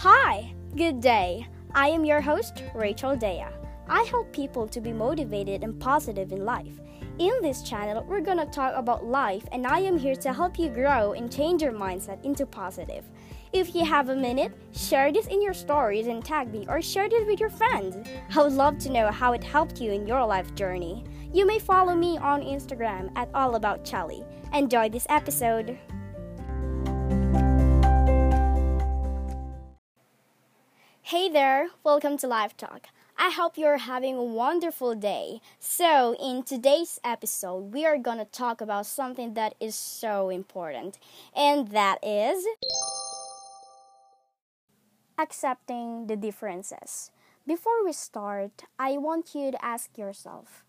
Hi, good day. I am your host, Rachel Dea. I help people to be motivated and positive in life. In this channel, we're gonna talk about life, and I am here to help you grow and change your mindset into positive. If you have a minute, share this in your stories and tag me or share this with your friends. I would love to know how it helped you in your life journey. You may follow me on Instagram at allaboutchelly. Enjoy this episode. Hey there, welcome to Live Talk. I hope you're having a wonderful day. So, in today's episode, we are to talk about something that is so important, and that is accepting the differences. Before we start, I want you to ask yourself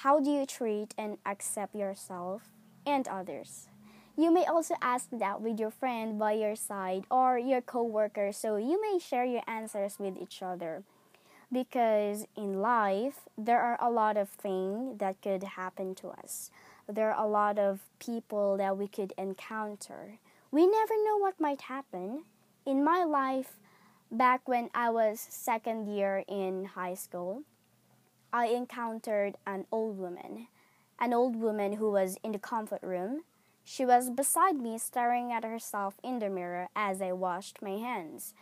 how do you treat and accept yourself and others? You may also ask that with your friend by your side or your coworker so you may share your answers with each other. Because in life, there are a lot of things that could happen to us. There are a lot of people that we could encounter. We never know what might happen. In my life, back when I was second year in high school, I encountered an old woman. An old woman who was in the comfort room she was beside me, staring at herself in the mirror as I washed my hands.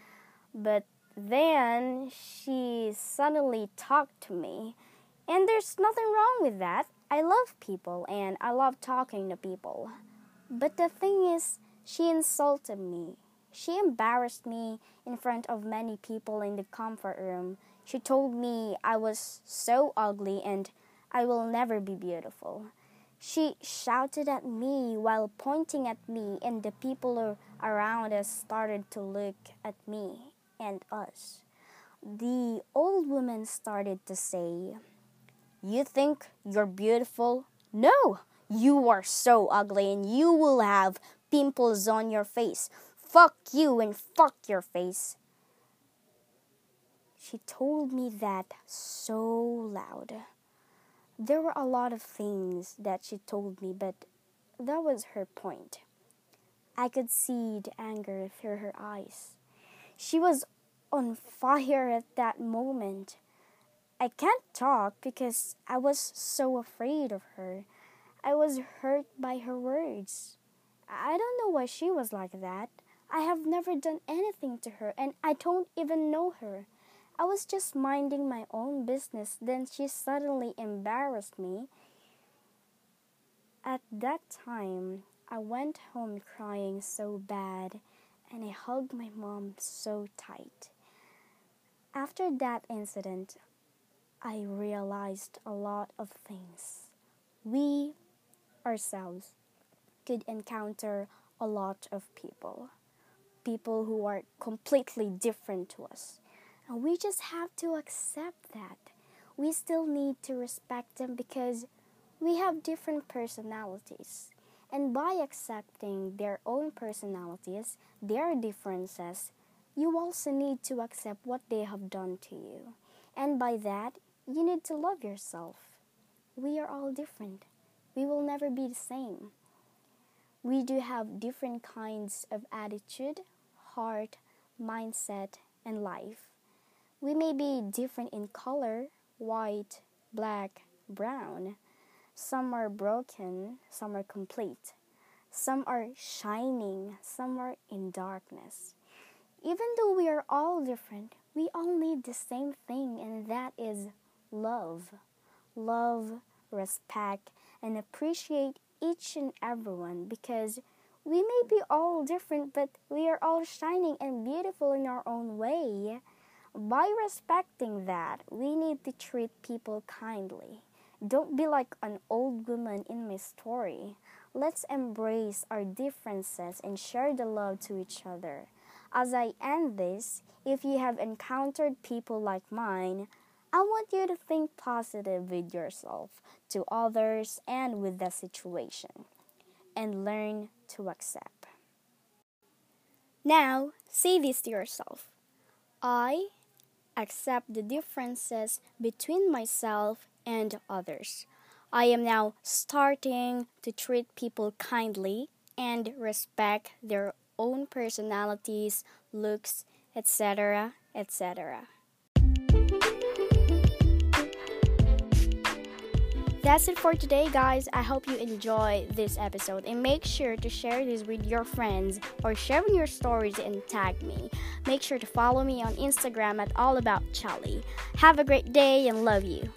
But then she suddenly talked to me, and there's nothing wrong with that. I love people and I love talking to people. But the thing is, she insulted me. She embarrassed me in front of many people in the comfort room. She told me I was so ugly and I will never be beautiful. She shouted at me while pointing at me, and the people around us started to look at me and us. The old woman started to say, You think you're beautiful? No, you are so ugly and you will have pimples on your face. Fuck you and fuck your face. She told me that so loud. There were a lot of things that she told me, but that was her point. I could see the anger through her eyes. She was on fire at that moment. I can't talk because I was so afraid of her. I was hurt by her words. I don't know why she was like that. I have never done anything to her and I don't even know her. I was just minding my own business, then she suddenly embarrassed me. At that time, I went home crying so bad and I hugged my mom so tight. After that incident, I realized a lot of things. We ourselves could encounter a lot of people, people who are completely different to us and we just have to accept that. We still need to respect them because we have different personalities. And by accepting their own personalities, their differences, you also need to accept what they have done to you. And by that, you need to love yourself. We are all different. We will never be the same. We do have different kinds of attitude, heart, mindset, and life. We may be different in color white, black, brown. Some are broken, some are complete. Some are shining, some are in darkness. Even though we are all different, we all need the same thing, and that is love. Love, respect, and appreciate each and everyone because we may be all different, but we are all shining and beautiful in our own way. By respecting that, we need to treat people kindly. Don't be like an old woman in my story. Let's embrace our differences and share the love to each other. As I end this, if you have encountered people like mine, I want you to think positive with yourself, to others, and with the situation, and learn to accept. Now, say this to yourself I accept the differences between myself and others. I am now starting to treat people kindly and respect their own personalities, looks, etc., etc. That's it for today, guys. I hope you enjoy this episode and make sure to share this with your friends or share your stories and tag me. Make sure to follow me on Instagram at All About Charlie. Have a great day and love you.